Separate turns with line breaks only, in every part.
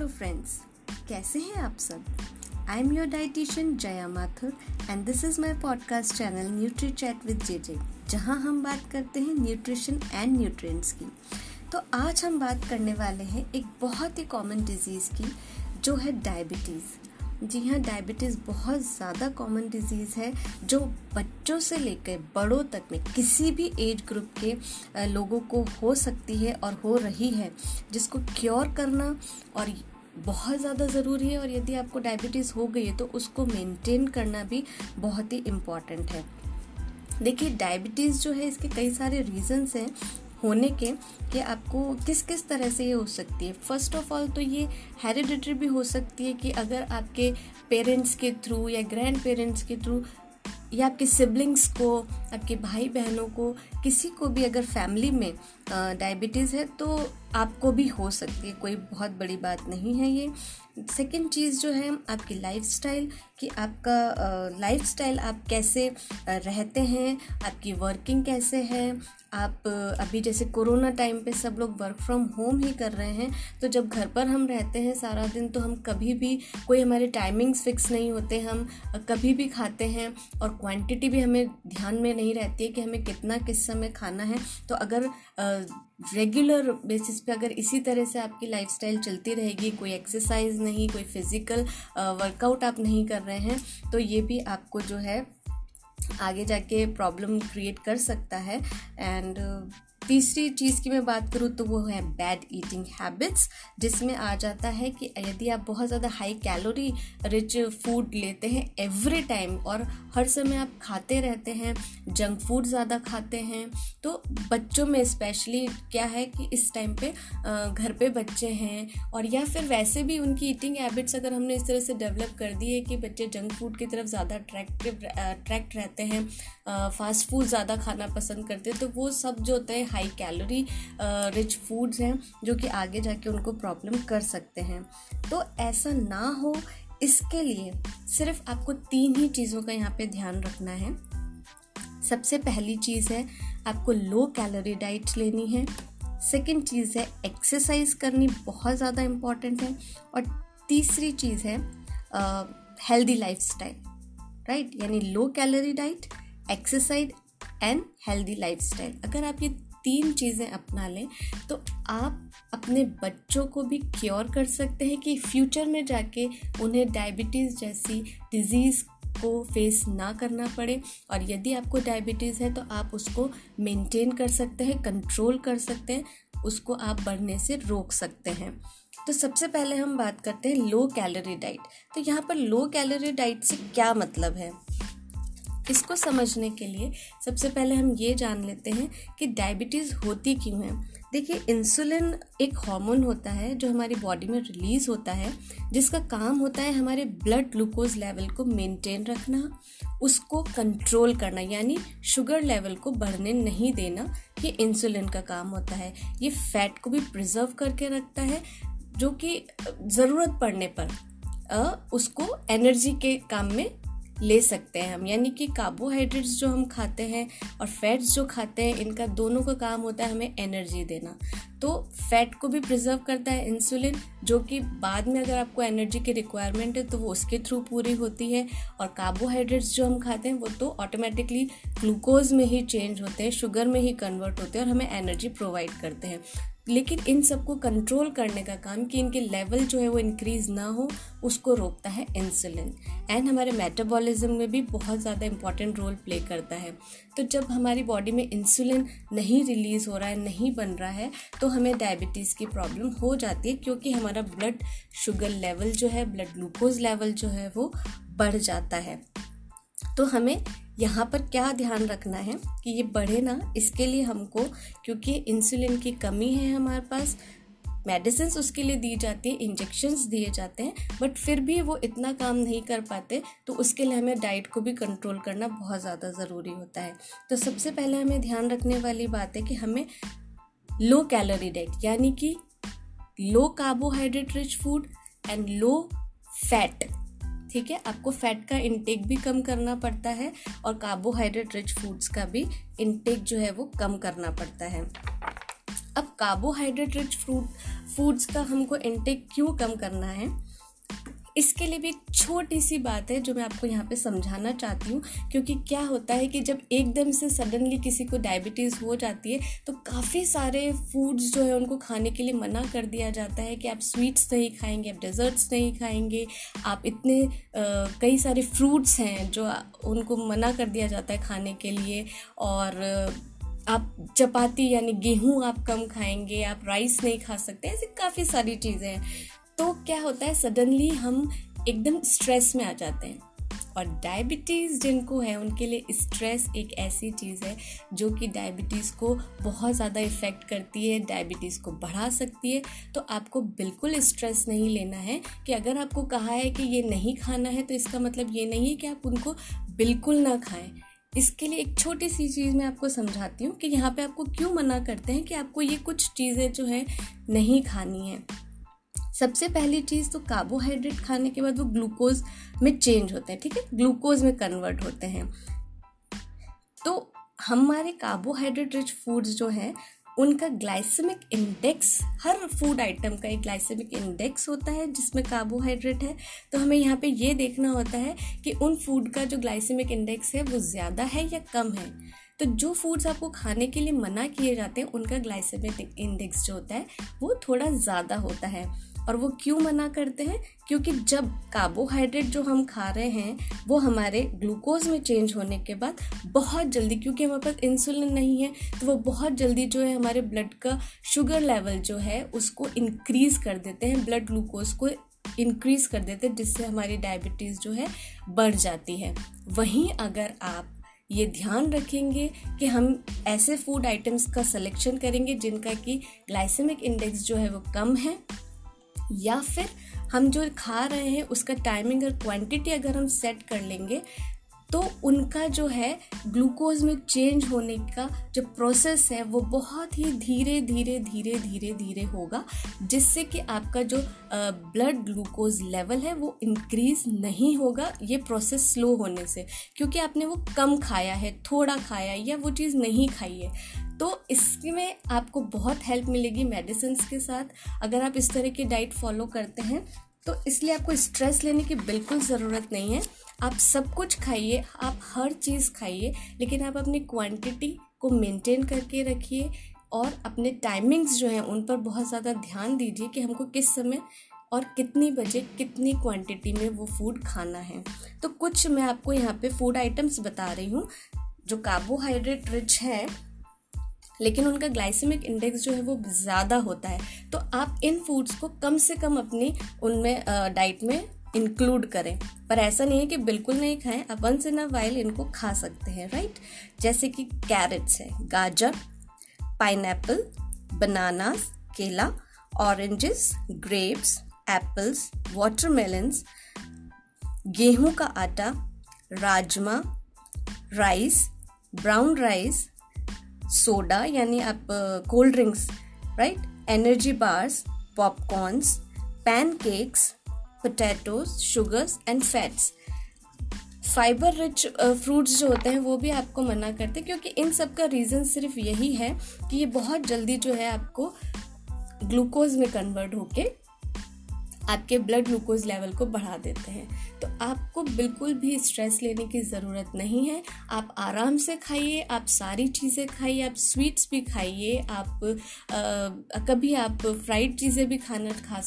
Hello friends, कैसे हैं आप सब? I am your dietitian Jaya Mathur and this is my podcast channel Nutri Chat with J J जहाँ हम बात करते हैं न्यूट्रिशन एंड न्यूट्रिएंट्स की। तो आज हम बात करने वाले हैं एक बहुत ही कॉमन डिज़ीज़ की, जो है डायबिटीज़ जी हाँ डायबिटीज़ बहुत ज़्यादा कॉमन डिज़ीज़ है, जो बच्चों से लेकर बड़ों तक में किसी भी एज ग्रुप के लोगों को हो सकती है और हो रही है, जिसको क्योर करना और बहुत ज़्यादा ज़रूरी है और यदि आपको डायबिटीज़ हो गई है तो उसको मेंटेन करना भी बहुत ही इंपॉर्टेंट है। देखिए डायबिटीज़ जो है, इसके कई सारे रीजंस हैं होने के कि आपको किस किस तरह से ये हो सकती है। फ़र्स्ट ऑफ़ ऑल तो ये हेरिडिटरी भी हो सकती है कि अगर आपके पेरेंट्स के थ्रू या ग्रैंड पेरेंट्स के थ्रू या आपके सिबलिंग्स को, आपके भाई बहनों को, किसी को भी अगर फैमिली में डायबिटीज़ है तो आपको भी हो सकती है, कोई बहुत बड़ी बात नहीं है ये। सेकेंड चीज़ जो है, आपकी लाइफ स्टाइल कि आपका लाइफ स्टाइल आप कैसे रहते हैं, आपकी वर्किंग कैसे है, आप, अभी जैसे कोरोना टाइम पे सब लोग वर्क फ्रॉम होम ही कर रहे हैं तो जब घर पर हम रहते हैं सारा दिन तो हम कभी भी, कोई हमारे टाइमिंग्स फिक्स नहीं होते, हम कभी भी खाते हैं, और क्वांटिटी भी हमें ध्यान में नहीं रहती है कि हमें कितना किस समय खाना है तो अगर रेगुलर बेसिस पे अगर इसी तरह से आपकी लाइफस्टाइल चलती रहेगी, कोई एक्सरसाइज नहीं, कोई फ़िज़िकल वर्कआउट आप नहीं कर रहे हैं तो ये भी आपको जो है आगे जाके प्रॉब्लम क्रिएट कर सकता है। एंड तीसरी चीज़ की मैं बात करूँ तो वो है बैड ईटिंग हैबिट्स जिसमें आ जाता है कि यदि आप बहुत ज़्यादा हाई कैलोरी रिच फ़ूड लेते हैं एवरी टाइम और हर समय आप खाते रहते हैं जंक फ़ूड ज़्यादा खाते हैं तो बच्चों में स्पेशली क्या है कि इस टाइम पे घर पे बच्चे हैं और या फिर वैसे भी उनकी ईटिंग हैबिट्स अगर हमने इस तरह से डेवलप कर दी है कि बच्चे जंक फ़ूड की तरफ़ ज़्यादा अट्रैक्टिव अट्रैक्ट रहते हैं फास्ट फ़ूड ज़्यादा खाना पसंद करते हैं तो वो सब जो होते हैं हाई कैलोरी रिच फूड्स हैं, जो कि आगे जाके उनको प्रॉब्लम कर सकते हैं। तो ऐसा ना हो, इसके लिए सिर्फ़ आपको तीन ही चीज़ों का यहाँ पे ध्यान रखना है। सबसे पहली चीज़ है, आपको लो कैलोरी डाइट लेनी है। सेकंड चीज़ है एक्सरसाइज करनी बहुत ज़्यादा इंपॉर्टेंट है। और तीसरी चीज़ है हेल्दी लाइफ स्टाइल राइट यानी low calorie diet exercise and healthy life अगर आप ये तीन चीज़ें अपना लें तो आप अपने बच्चों को भी क्योर कर सकते हैं कि फ्यूचर में जाके उन्हें डायबिटीज़ जैसी डिज़ीज़ को फेस ना करना पड़े। और यदि आपको डायबिटीज़ है तो आप उसको मेंटेन कर सकते हैं कंट्रोल कर सकते हैं, उसको आप बढ़ने से रोक सकते हैं। तो सबसे पहले हम बात करते हैं लो कैलोरी डाइट तो यहाँ पर लो कैलोरी डाइट से क्या मतलब है? इसको समझने के लिए सबसे पहले हम ये जान लेते हैं कि डायबिटीज़ होती क्यों है। देखिए इंसुलिन एक हार्मोन होता है जो हमारी बॉडी में रिलीज़ होता है, जिसका काम होता है हमारे ब्लड ग्लूकोज लेवल को मेंटेन रखना, उसको कंट्रोल करना, यानी शुगर लेवल को बढ़ने नहीं देना, ये इंसुलिन का काम होता है। ये फैट को भी प्रिजर्व करके रखता है, जो कि ज़रूरत पड़ने पर उसको एनर्जी के काम में ले सकते हैं हम। यानी कि कार्बोहाइड्रेट्स जो हम खाते हैं और फैट्स जो खाते हैं, इनका दोनों का काम होता है हमें एनर्जी देना। तो फैट को भी प्रिजर्व करता है इंसुलिन जो कि बाद में अगर आपको एनर्जी की रिक्वायरमेंट है तो वो उसके थ्रू पूरी होती है। और कार्बोहाइड्रेट्स जो हम खाते हैं, वो तो ऑटोमेटिकली ग्लूकोज में ही चेंज होते हैं शुगर में ही कन्वर्ट होते हैं और हमें एनर्जी प्रोवाइड करते हैं। लेकिन इन सबको कंट्रोल करने का काम कि इनके लेवल जो है वो इंक्रीज ना हो, उसको रोकता है इंसुलिन एंड हमारे मेटाबॉलिज्म में भी बहुत ज़्यादा इंपॉर्टेंट रोल प्ले करता है. तो जब हमारी बॉडी में इंसुलिन नहीं रिलीज़ हो रहा है, नहीं बन रहा है तो हमें डायबिटीज़ की प्रॉब्लम हो जाती है क्योंकि हमारा ब्लड शुगर लेवल जो है ब्लड ग्लूकोज लेवल जो है वो बढ़ जाता है. तो हमें यहाँ पर क्या ध्यान रखना है कि ये बढ़े ना, इसके लिए हमको, क्योंकि इंसुलिन की कमी है हमारे पास मेडिसिन उसके लिए दी जाती है इंजेक्शन्स दिए जाते हैं बट फिर भी वो इतना काम नहीं कर पाते तो उसके लिए हमें डाइट को भी कंट्रोल करना बहुत ज़्यादा ज़रूरी होता है। तो सबसे पहले हमें ध्यान रखने वाली बात है कि हमें लो कैलोरी डाइट यानी कि low carbohydrate rich food and low fat ठीक है? आपको फैट का इंटेक भी कम करना पड़ता है और कार्बोहाइड्रेट रिच फूड्स का भी इनटेक जो है वो कम करना पड़ता है। अब कार्बोहाइड्रेट रिच फ्रूट फूड्स का हमको इंटेक क्यों कम करना है? इसके लिए भी एक छोटी सी बात है जो मैं आपको यहाँ पे समझाना चाहती हूँ क्योंकि क्या होता है कि जब एकदम से सडनली किसी को डायबिटीज़ हो जाती है तो काफ़ी सारे फूड्स जो है उनको खाने के लिए मना कर दिया जाता है कि आप स्वीट्स नहीं खाएँगे आप डेजर्ट्स नहीं खाएँगे आप इतने आ, कई सारे फ्रूट्स हैं जो उनको मना कर दिया जाता है खाने के लिए और आप चपाती यानी गेहूँ आप कम खाएँगे आप राइस नहीं खा सकते ऐसी काफ़ी सारी चीज़ें हैं। तो क्या होता है सडनली हम एकदम स्ट्रेस में आ जाते हैं। और डायबिटीज़ जिनको है, उनके लिए स्ट्रेस एक ऐसी चीज़ है, जो कि डायबिटीज़ को बहुत ज़्यादा इफ़ेक्ट करती है डायबिटीज़ को बढ़ा सकती है। तो आपको बिल्कुल स्ट्रेस नहीं लेना है कि अगर आपको कहा है कि ये नहीं खाना है तो इसका मतलब ये नहीं है कि आप उनको बिल्कुल ना खाएँ। इसके लिए एक छोटी सी चीज़ मैं आपको समझाती हूँ कि यहाँ पे आपको क्यों मना करते हैं कि आपको ये कुछ चीज़ें जो है नहीं खानी है। सबसे पहली चीज़ तो कार्बोहाइड्रेट खाने के बाद वो ग्लूकोज में चेंज होते हैं, ठीक है? ग्लूकोज में कन्वर्ट होते हैं। तो हमारे कार्बोहाइड्रेट रिच फूड्स जो हैं, उनका ग्लाइसेमिक इंडेक्स हर फ़ूड आइटम का एक ग्लाइसेमिक इंडेक्स होता है जिसमें कार्बोहाइड्रेट है। तो हमें यहाँ पे ये देखना होता है कि उन फ़ूड का जो ग्लाइसेमिक इंडेक्स है, वो ज़्यादा है या कम है? तो जो फूड्स आपको खाने के लिए मना किए जाते हैं, उनका ग्लाइसेमिक इंडेक्स जो होता है, वो थोड़ा ज़्यादा होता है। और वो क्यों मना करते हैं? क्योंकि जब कार्बोहाइड्रेट जो हम खा रहे हैं, वो हमारे ग्लूकोज में चेंज होने के बाद बहुत जल्दी, क्योंकि हमारे पास इंसुलिन नहीं है तो वो बहुत जल्दी जो है हमारे ब्लड का शुगर लेवल जो है, उसको इंक्रीज कर देते हैं ब्लड ग्लूकोज को इंक्रीज कर देते हैं, जिससे हमारी डायबिटीज़ जो है बढ़ जाती है। वहीं अगर आप ये ध्यान रखेंगे कि हम ऐसे फ़ूड आइटम्स का सिलेक्शन करेंगे जिनका कि ग्लाइसेमिक इंडेक्स जो है वो कम है या फिर हम जो खा रहे हैं, उसका टाइमिंग और क्वांटिटी अगर हम सेट कर लेंगे तो उनका जो है ग्लूकोज में चेंज होने का जो प्रोसेस है, वो बहुत ही धीरे धीरे धीरे धीरे धीरे होगा, जिससे कि आपका जो ब्लड ग्लूकोज लेवल है, वो इंक्रीज नहीं होगा, ये प्रोसेस स्लो होने से। क्योंकि आपने वो कम खाया है, थोड़ा खाया है, या वो चीज़ नहीं खाई है। तो इसमें आपको बहुत हेल्प मिलेगी मेडिसिन के साथ। अगर आप इस तरह की डाइट फॉलो करते हैं तो इसलिए आपको स्ट्रेस लेने की बिल्कुल ज़रूरत नहीं है। आप सब कुछ खाइए, आप हर चीज़ खाइए, लेकिन आप अपनी क्वांटिटी को मेंटेन करके रखिए और अपने टाइमिंग्स जो हैं, उन पर बहुत ज़्यादा ध्यान दीजिए कि हमको किस समय और कितनी बजे कितनी क्वांटिटी में वो फ़ूड खाना है। तो कुछ मैं आपको यहाँ पे फ़ूड आइटम्स बता रही हूँ, जो कार्बोहाइड्रेट रिच है लेकिन उनका ग्लाइसेमिक इंडेक्स जो है वो ज़्यादा होता है। तो आप इन फूड्स को कम से कम अपनी उनमें डाइट में इंक्लूड करें। पर ऐसा नहीं है कि बिल्कुल नहीं खाएँ, आप वंस इन अ वाइल इनको खा सकते हैं राइट जैसे कि कैरेट्स है, गाजर पाइन बनानास केला ऑरेंजेस ग्रेप्स एप्पल्स वाटरमेलन्स गेहूँ का आटा, rajma rice brown rice soda यानी आप cold drinks right energy bars popcorns pancakes potatoes sugars and fats fibre rich fruits जो होते हैं, वो भी आपको मना करते हैं, क्योंकि इन सब का रीज़न सिर्फ़ यही है कि ये बहुत जल्दी जो है आपको ग्लूकोज में कन्वर्ट होके आपके ब्लड ग्लूकोज लेवल को बढ़ा देते हैं। तो आपको बिल्कुल भी स्ट्रेस लेने की ज़रूरत नहीं है। आप आराम से खाइए आप सारी चीज़ें खाइए आप स्वीट्स भी खाइए आप आ, कभी आप फ्राइड चीज़ें भी खाना खा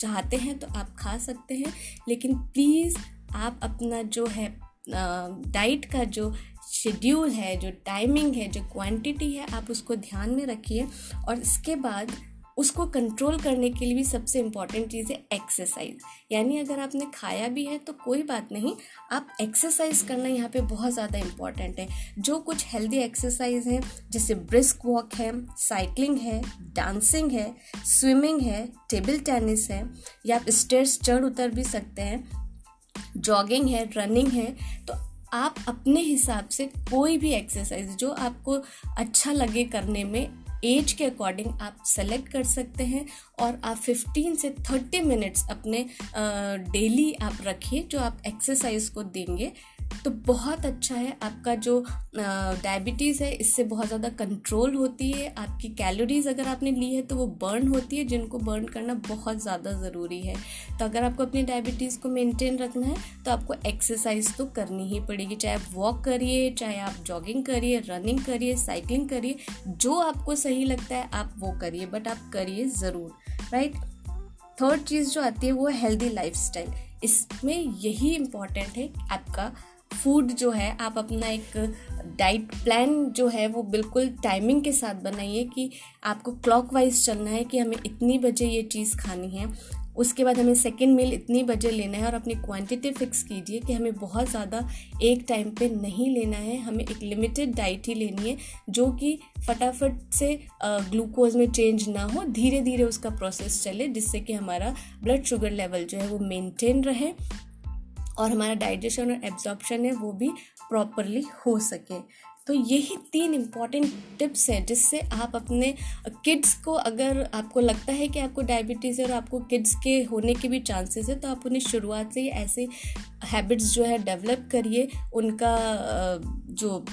चाहते हैं तो आप खा सकते हैं। लेकिन प्लीज़ आप अपना जो है डाइट का जो शेड्यूल है जो टाइमिंग है जो क्वांटिटी है आप उसको ध्यान में रखिए। और इसके बाद उसको कंट्रोल करने के लिए भी सबसे इंपॉर्टेंट चीज़ है एक्सरसाइज यानी अगर आपने खाया भी है तो कोई बात नहीं, आप एक्सरसाइज करना यहाँ पे बहुत ज़्यादा इंपॉर्टेंट है। जो कुछ हेल्दी एक्सरसाइज हैं, जैसे ब्रिस्क वॉक है साइकिलिंग है डांसिंग है स्विमिंग है टेबल टेनिस है, या आप स्टेयर्स चढ़ उतर भी सकते हैं जॉगिंग है रनिंग है तो आप अपने हिसाब से कोई भी एक्सरसाइज जो आपको अच्छा लगे करने में एज के अकॉर्डिंग आप सेलेक्ट कर सकते हैं और आप 15 से 30 मिनट्स अपने डेली आप रखिए जो आप एक्सरसाइज को देंगे। तो बहुत अच्छा है। आपका जो डायबिटीज़ है, इससे बहुत ज़्यादा कंट्रोल होती है। आपकी कैलोरीज अगर आपने ली है तो वो बर्न होती है, जिनको बर्न करना बहुत ज़्यादा ज़रूरी है। तो अगर आपको अपनी डायबिटीज़ को मेंटेन रखना है तो आपको एक्सरसाइज तो करनी ही पड़ेगी। चाहे आप वॉक करिए, चाहे आप जॉगिंग करिए रनिंग करिए साइकिलिंग करिए, जो आपको सही लगता है, आप वो करिए बट आप करिए ज़रूर राइट थर्ड चीज़ जो आती है, वो हेल्दी लाइफ इसमें यही इंपॉर्टेंट है आपका फ़ूड जो है, आप अपना एक डाइट प्लान जो है, वो बिल्कुल टाइमिंग के साथ बनाइए कि आपको क्लॉकवाइज चलना है कि हमें इतनी बजे ये चीज़ खानी है। उसके बाद हमें सेकेंड मील इतनी बजे लेना है और अपनी क्वांटिटी फिक्स कीजिए कि हमें बहुत ज़्यादा एक टाइम पे नहीं लेना है। हमें एक लिमिटेड डाइट ही लेनी है, जो कि फटाफट से ग्लूकोज में चेंज ना हो धीरे धीरे उसका प्रोसेस चले, जिससे कि हमारा ब्लड शुगर लेवल जो है, वो मेंटेन रहे। और हमारा डाइजेशन और एब्जॉर्प्शन है, वो भी प्रॉपरली हो सके। तो यही तीन इंपॉर्टेंट टिप्स हैं, जिससे आप अपने किड्स को अगर आपको लगता है कि आपको डायबिटीज़ है और आपको किड्स के होने के भी चांसेस है तो आप उन्हें शुरुआत से ही ऐसे हैबिट्स जो है डेवलप करिए। उनका जो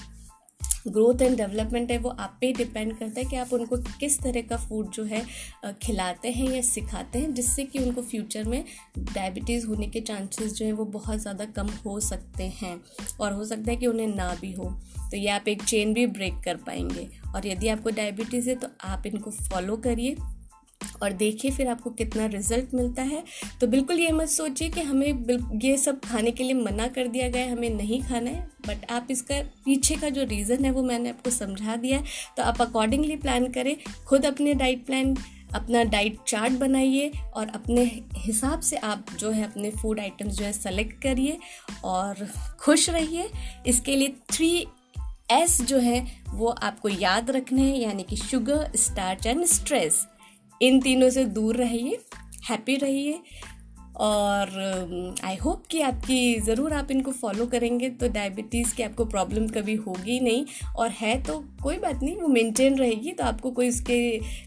ग्रोथ एंड डेवलपमेंट है, वो आप पे डिपेंड करता है कि आप उनको किस तरह का फ़ूड जो है खिलाते हैं या सिखाते हैं, जिससे कि उनको फ्यूचर में डायबिटीज़ होने के चांसेस जो है वो बहुत ज़्यादा कम हो सकते हैं और हो सकता है कि उन्हें ना भी हो। तो ये आप एक चेन भी ब्रेक कर पाएँगे। और यदि आपको डायबिटीज़ है तो आप इनको फॉलो करिए। और देखिए फिर आपको कितना रिज़ल्ट मिलता है। तो बिल्कुल ये मत सोचिए कि हमें ये सब खाने के लिए मना कर दिया गया है, हमें नहीं खाना है। बट आप इसका, पीछे का जो रीज़न है वो मैंने आपको समझा दिया है। तो आप अकॉर्डिंगली प्लान करें, खुद अपने डाइट प्लान अपना डाइट चार्ट बनाइए और अपने हिसाब से आप जो है अपने फ़ूड आइटम्स जो है सेलेक्ट करिए और खुश रहिए। इसके लिए थ्री एस जो है वो आपको याद रखने हैं, यानी कि शुगर स्टार्च एंड स्ट्रेस इन तीनों से दूर रहिए हैप्पी रहिए और आई um, होप कि आपकी ज़रूर आप इनको फॉलो करेंगे तो डायबिटीज़ की आपको प्रॉब्लम कभी होगी नहीं और है तो कोई बात नहीं वो मेंटेन रहेगी तो आपको कोई उसके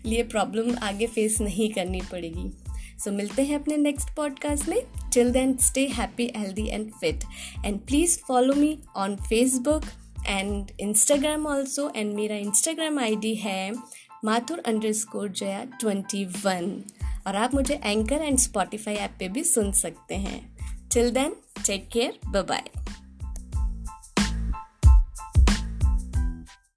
लिए प्रॉब्लम आगे फेस नहीं करनी पड़ेगी। सो so, मिलते हैं अपने नेक्स्ट पॉडकास्ट में। Till then stay happy healthy and fit and please follow me on Facebook and Instagram also and मेरा इंस्टाग्राम आई है Mathur underscore Jaya twenty one और आप मुझे एंकर एंड स्पॉटिफाई ऐप पे भी सुन सकते हैं। Till then take care bye